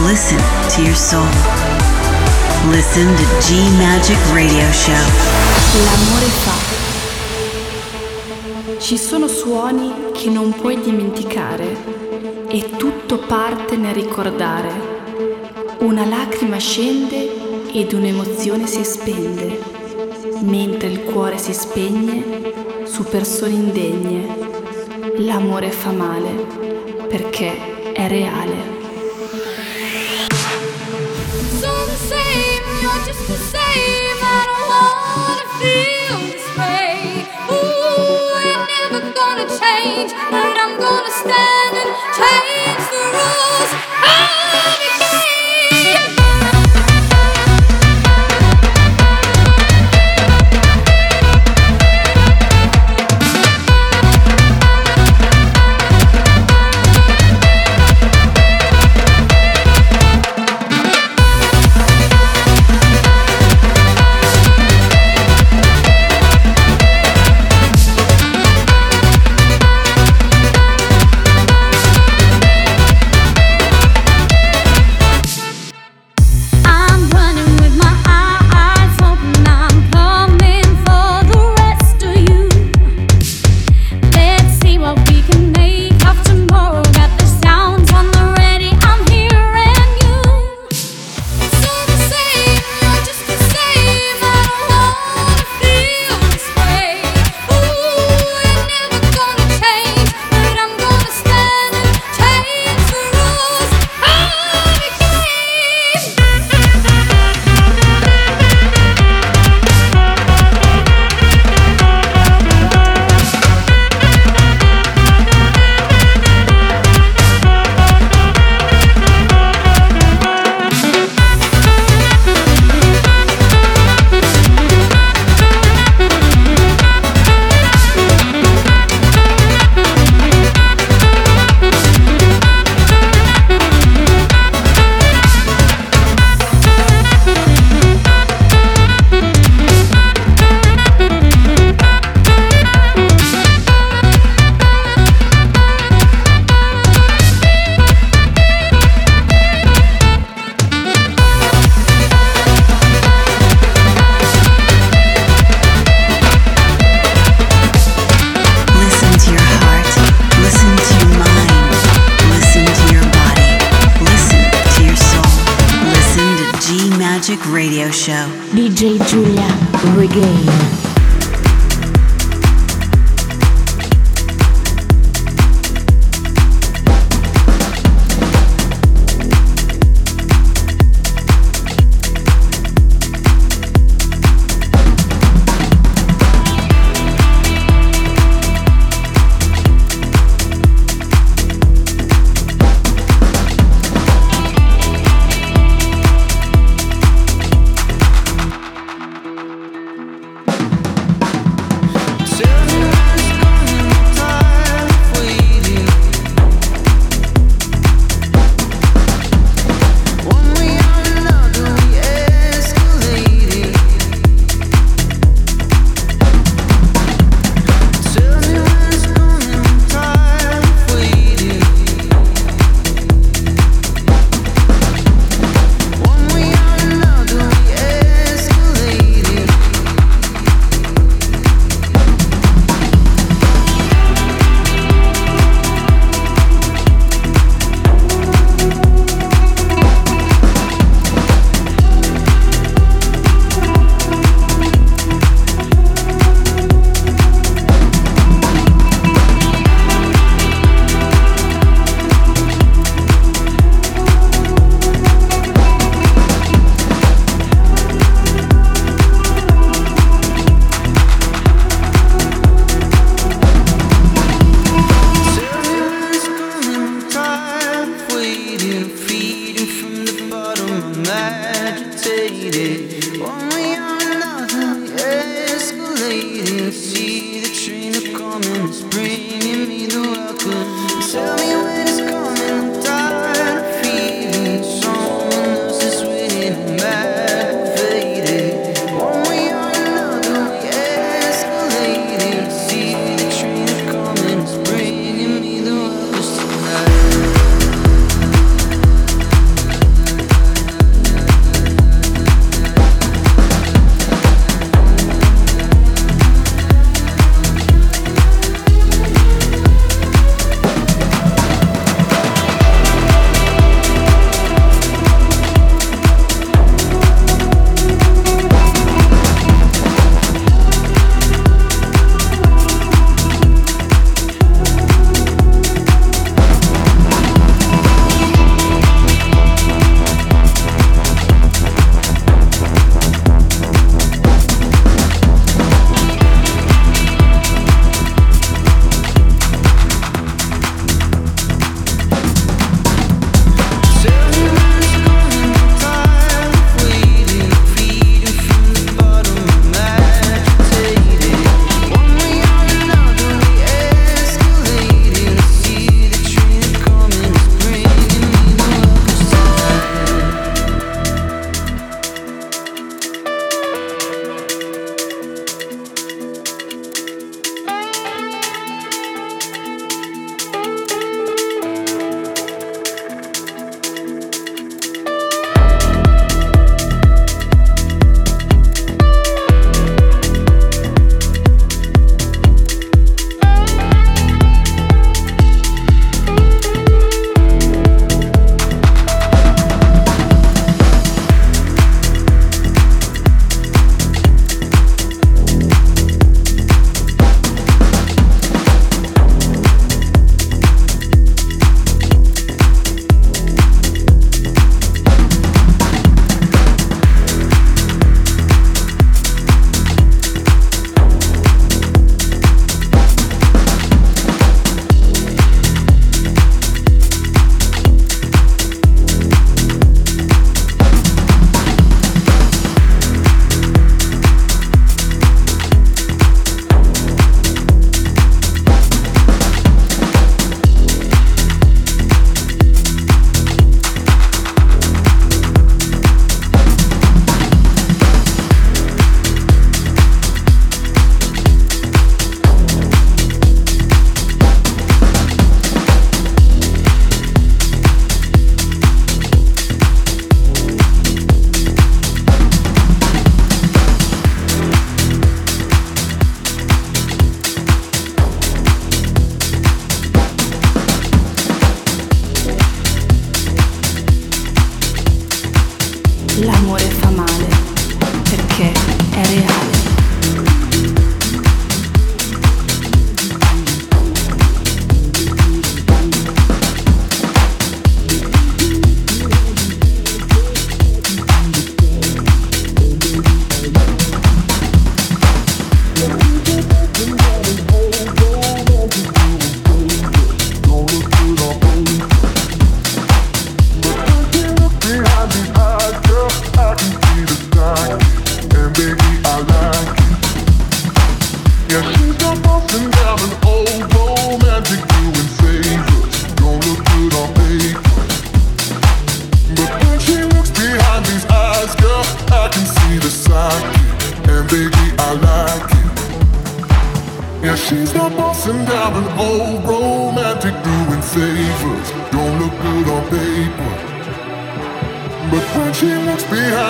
Listen to your soul. Listen to G Magic Radio Show. L'amore fa. Ci sono suoni che non puoi dimenticare e tutto parte nel ricordare. Una lacrima scende ed un'emozione si spende, mentre il cuore si spegne su persone indegne. L'amore fa male perché è reale. Change, but I'm gonna stand and change the rules. Of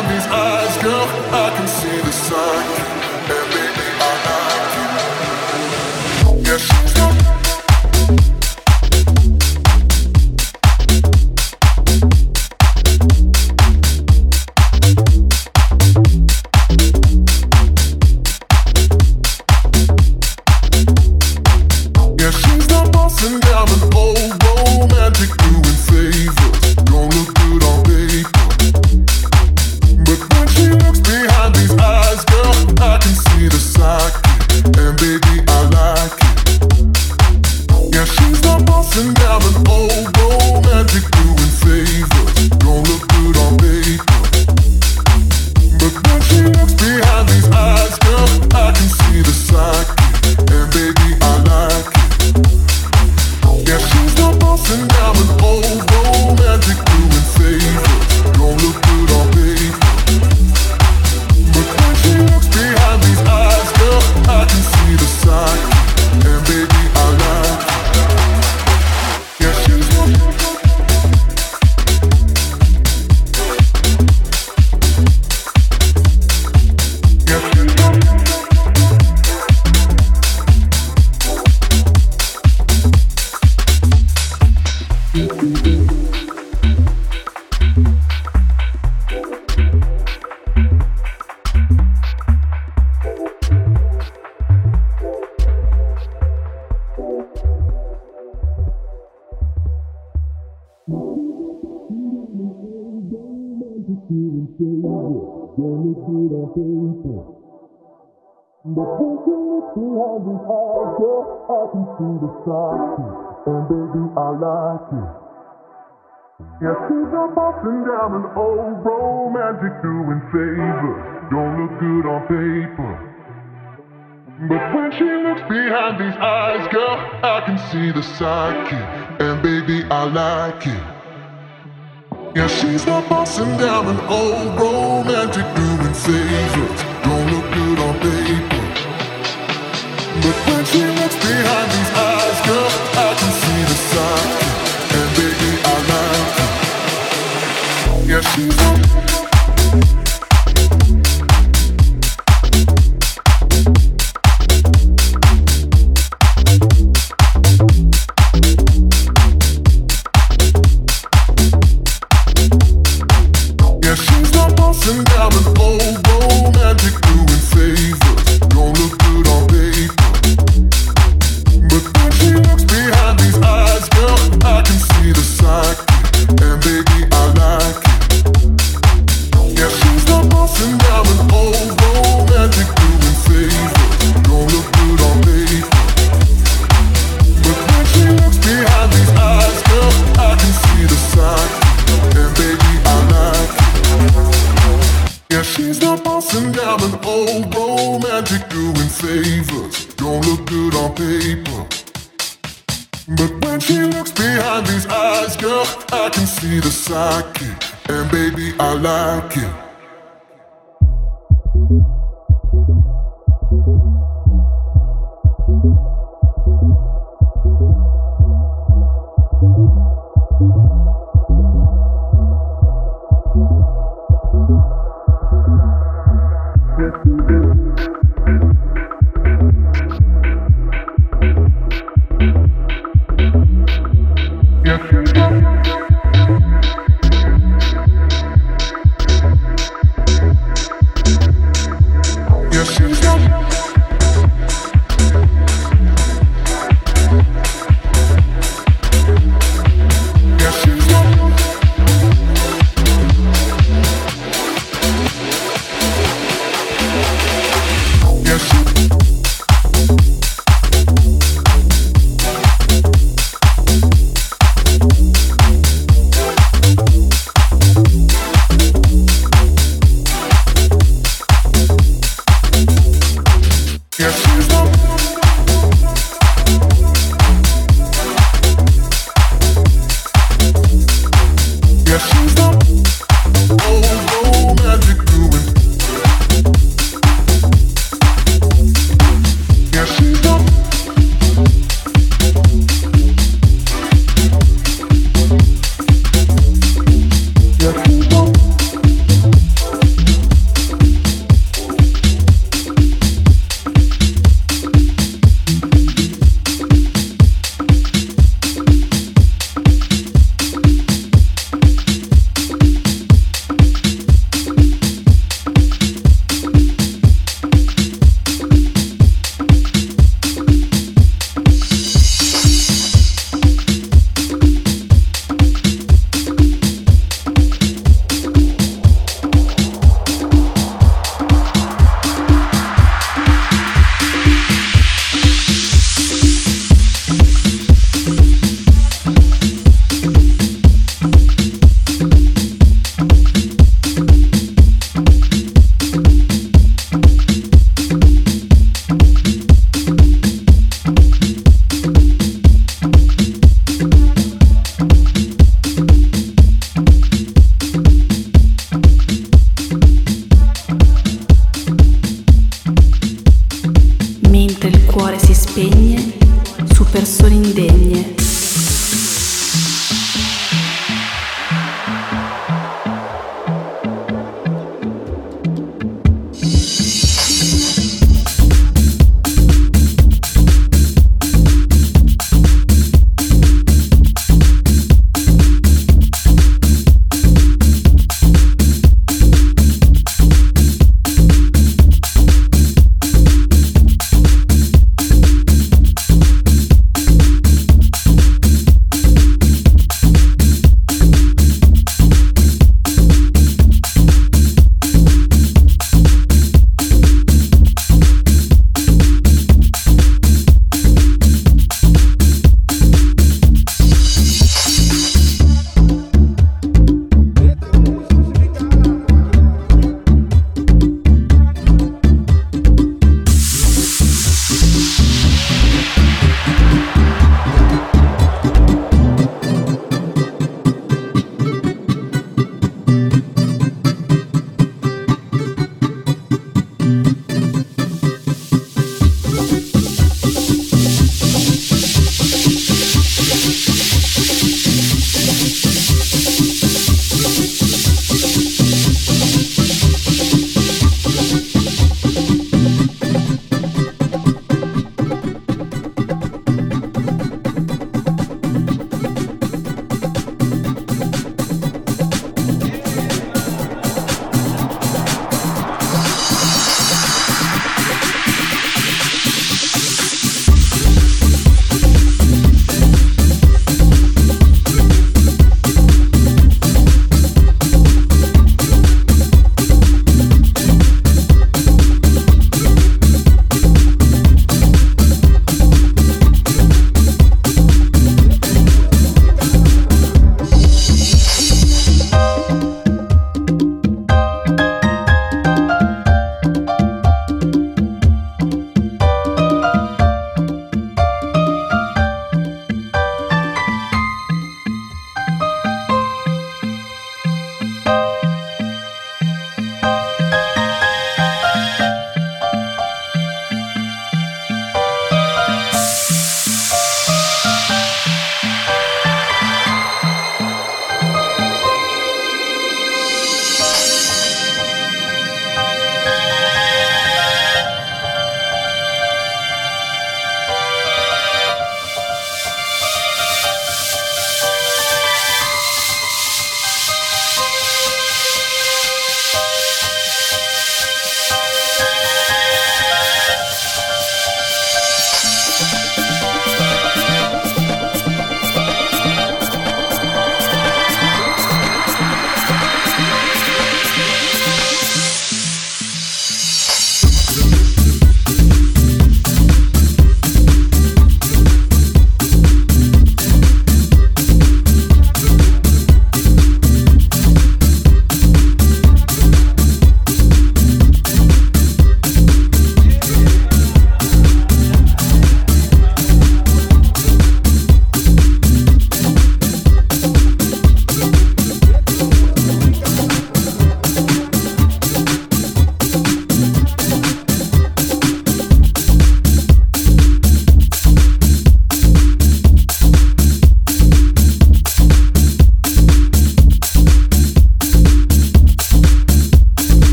But when she looks behind these eyes, girl, talking to the side, and baby, I like it. Yeah, she's a bossing down an old romantic doing favors. Don't look good on paper. But when she looks behind these eyes, girl, I can see the psyche, and baby, I like it. Yeah, she's not bossing down an old romantic doing favors. Don't look good on paper. She's on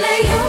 lay you.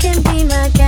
Can be my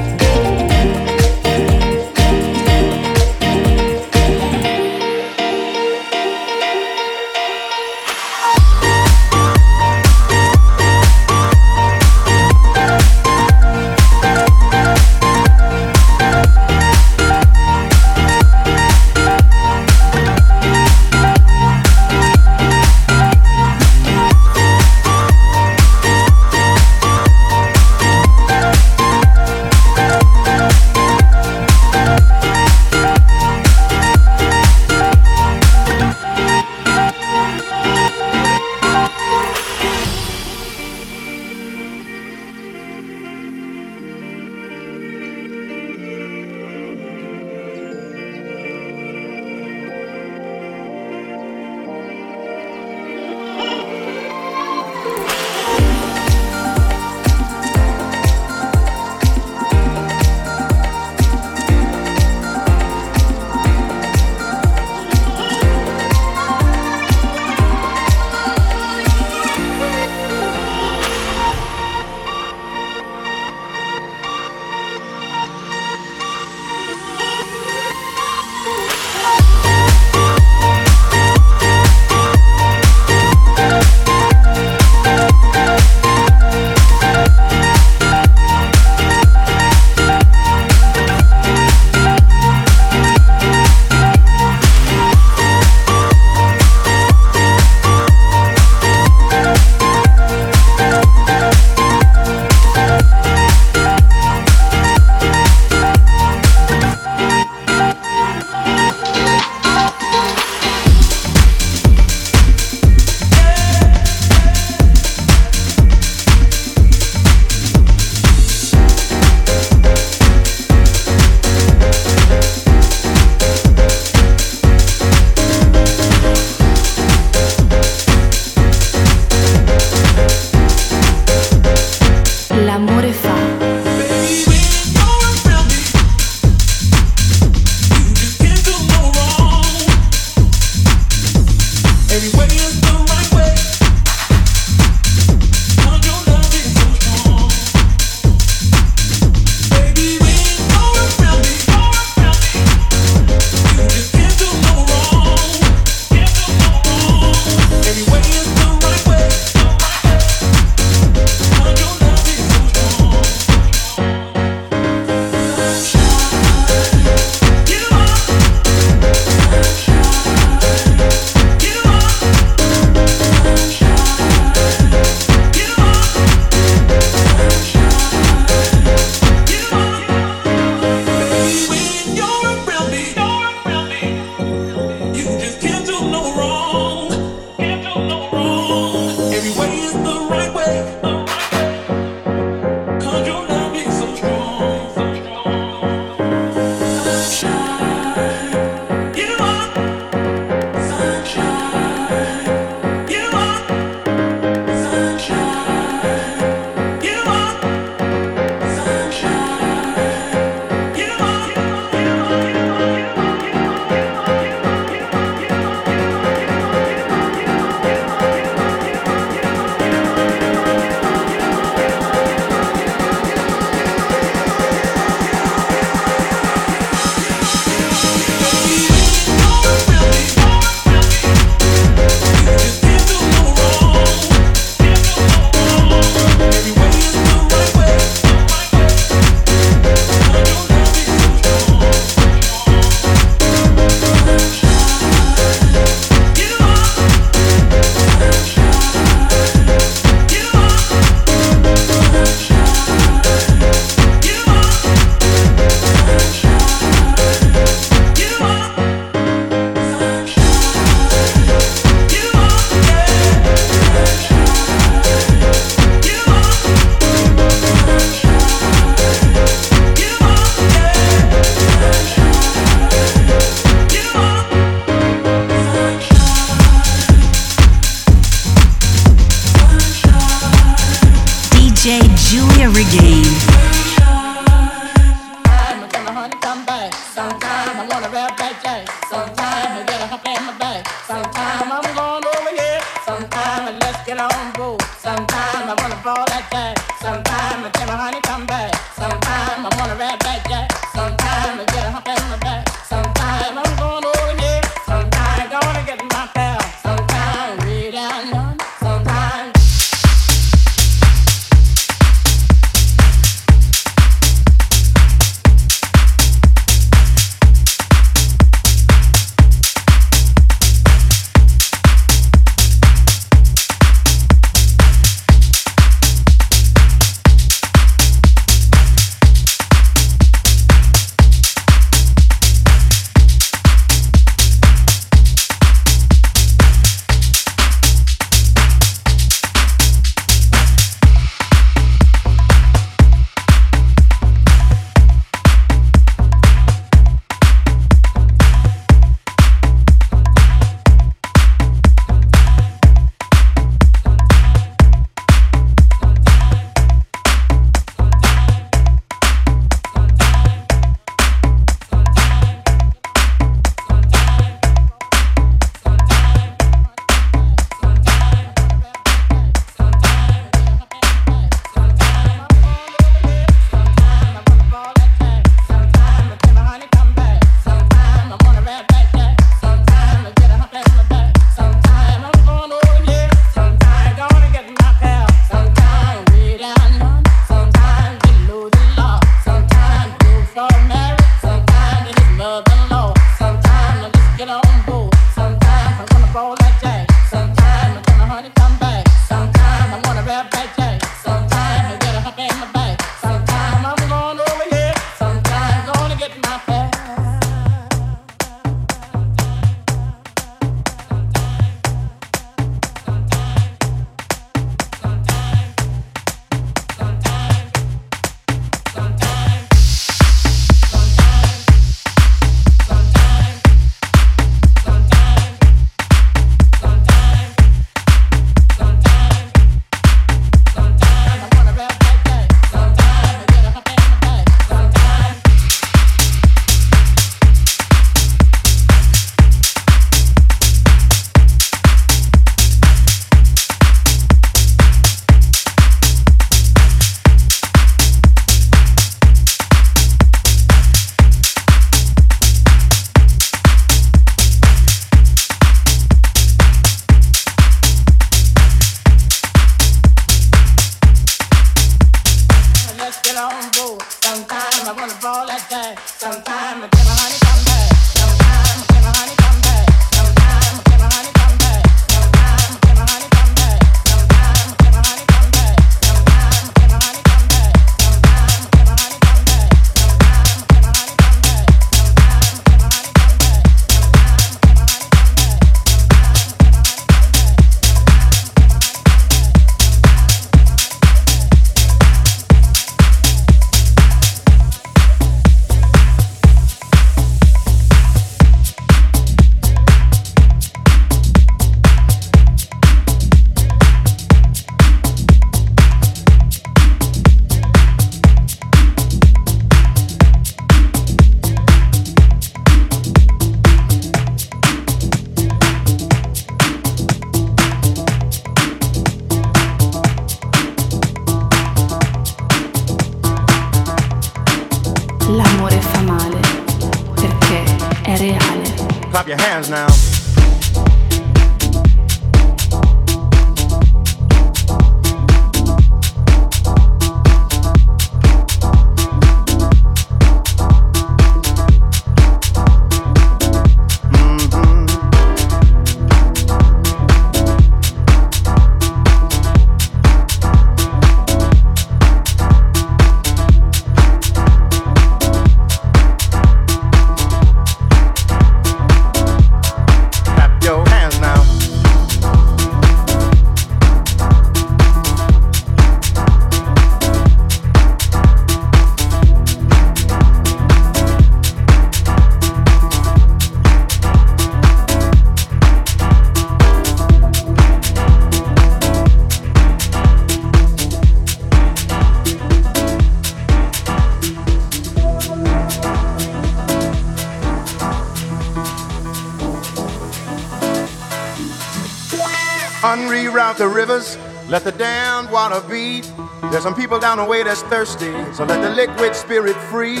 let the damned water be. There's some people down the way that's thirsty, so let the liquid spirit free.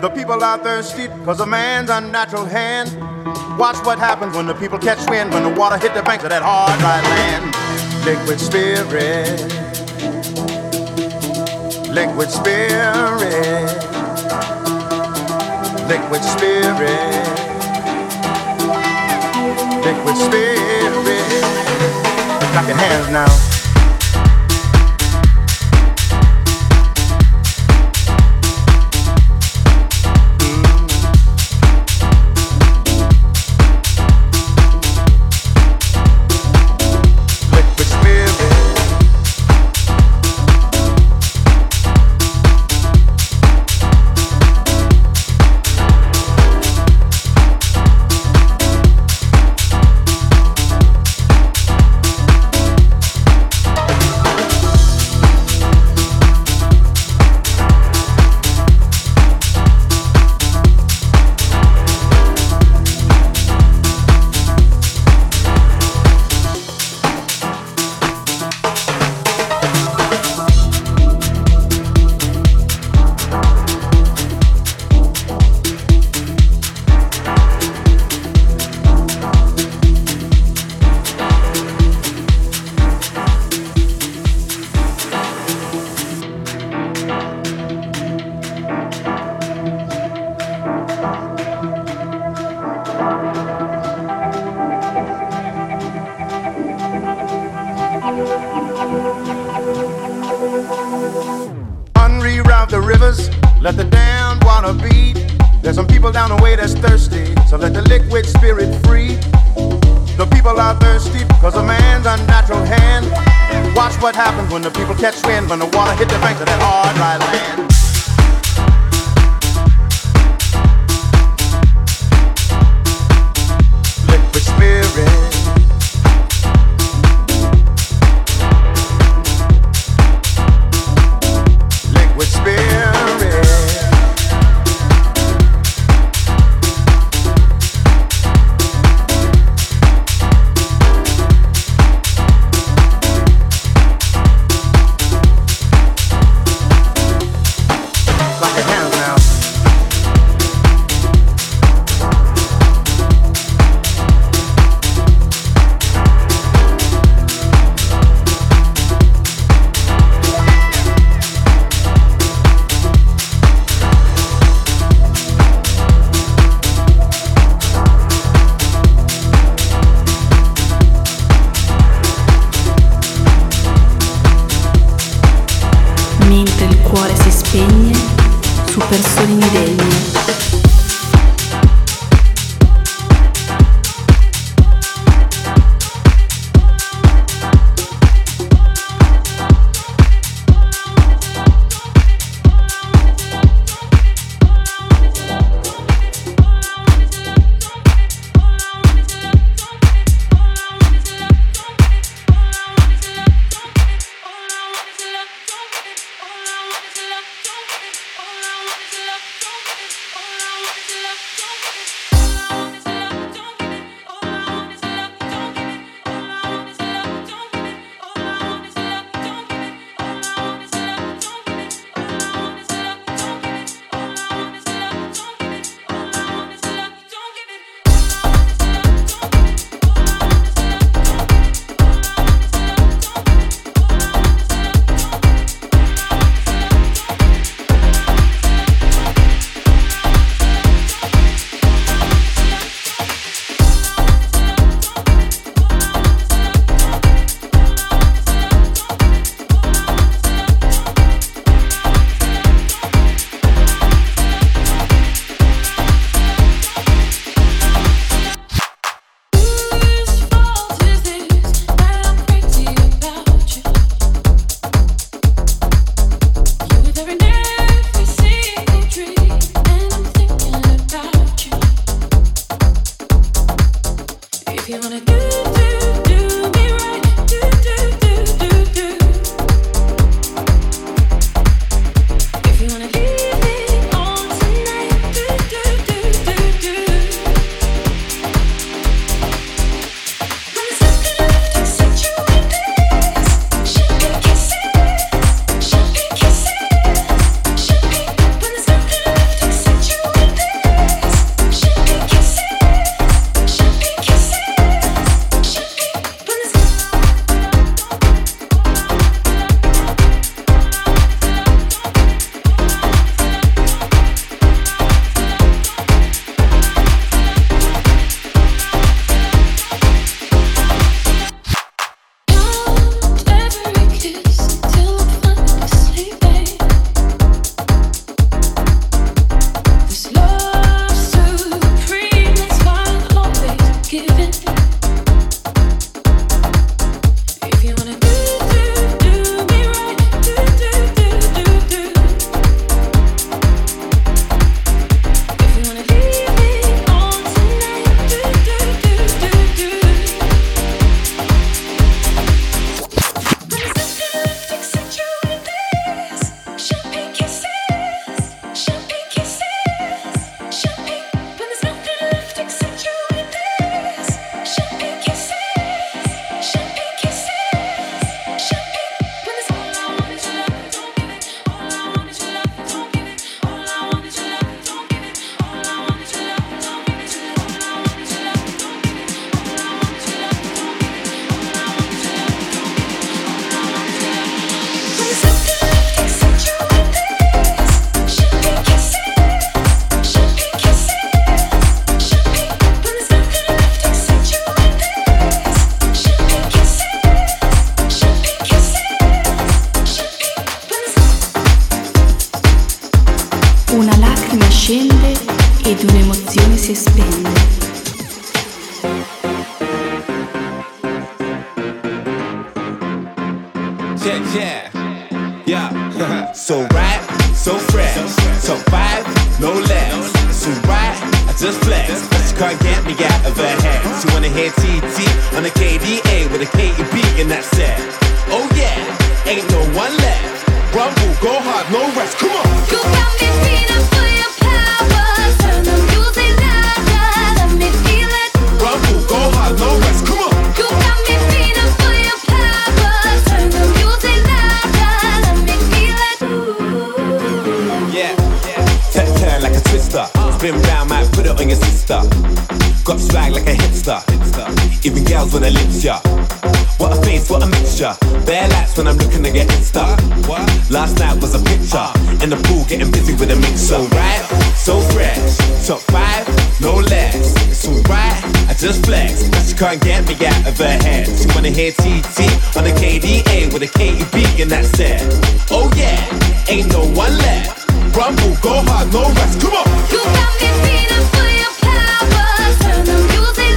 The people are thirsty because of man's unnatural hand. Watch what happens when the people catch wind, when the water hit the banks of that hard, dry land. Liquid spirit, liquid spirit, liquid spirit, liquid spirit. Your hands now. Yeah, yeah. So right, so fresh. Top five, no less. So right, I just flex. She can't get me out of her head. She wanna hear TT on the KDA with a Katy B and that's it. Oh yeah, ain't no one left. Rumble, go hard, no rest. Come on. You got me feeling for your power. Turn the music louder, let me feel it. Rumble, go hard, no rest. Come Spin round, might put it on your sister. Got swag like a hipster. Even girls wanna lips ya. What a face, what a mixture. Bare lights when I'm looking to get insta. Last night was a picture. In the pool, getting busy with a mix. So right, so fresh. Top five, no less. It's alright, I just flex. But she can't get me out of her head. She wanna hear TT on the KDA with a Katy B and that's it. Oh yeah, ain't no one left. Rumble, go hard, no rest. Come on. You got me feeling for your power. Turn the music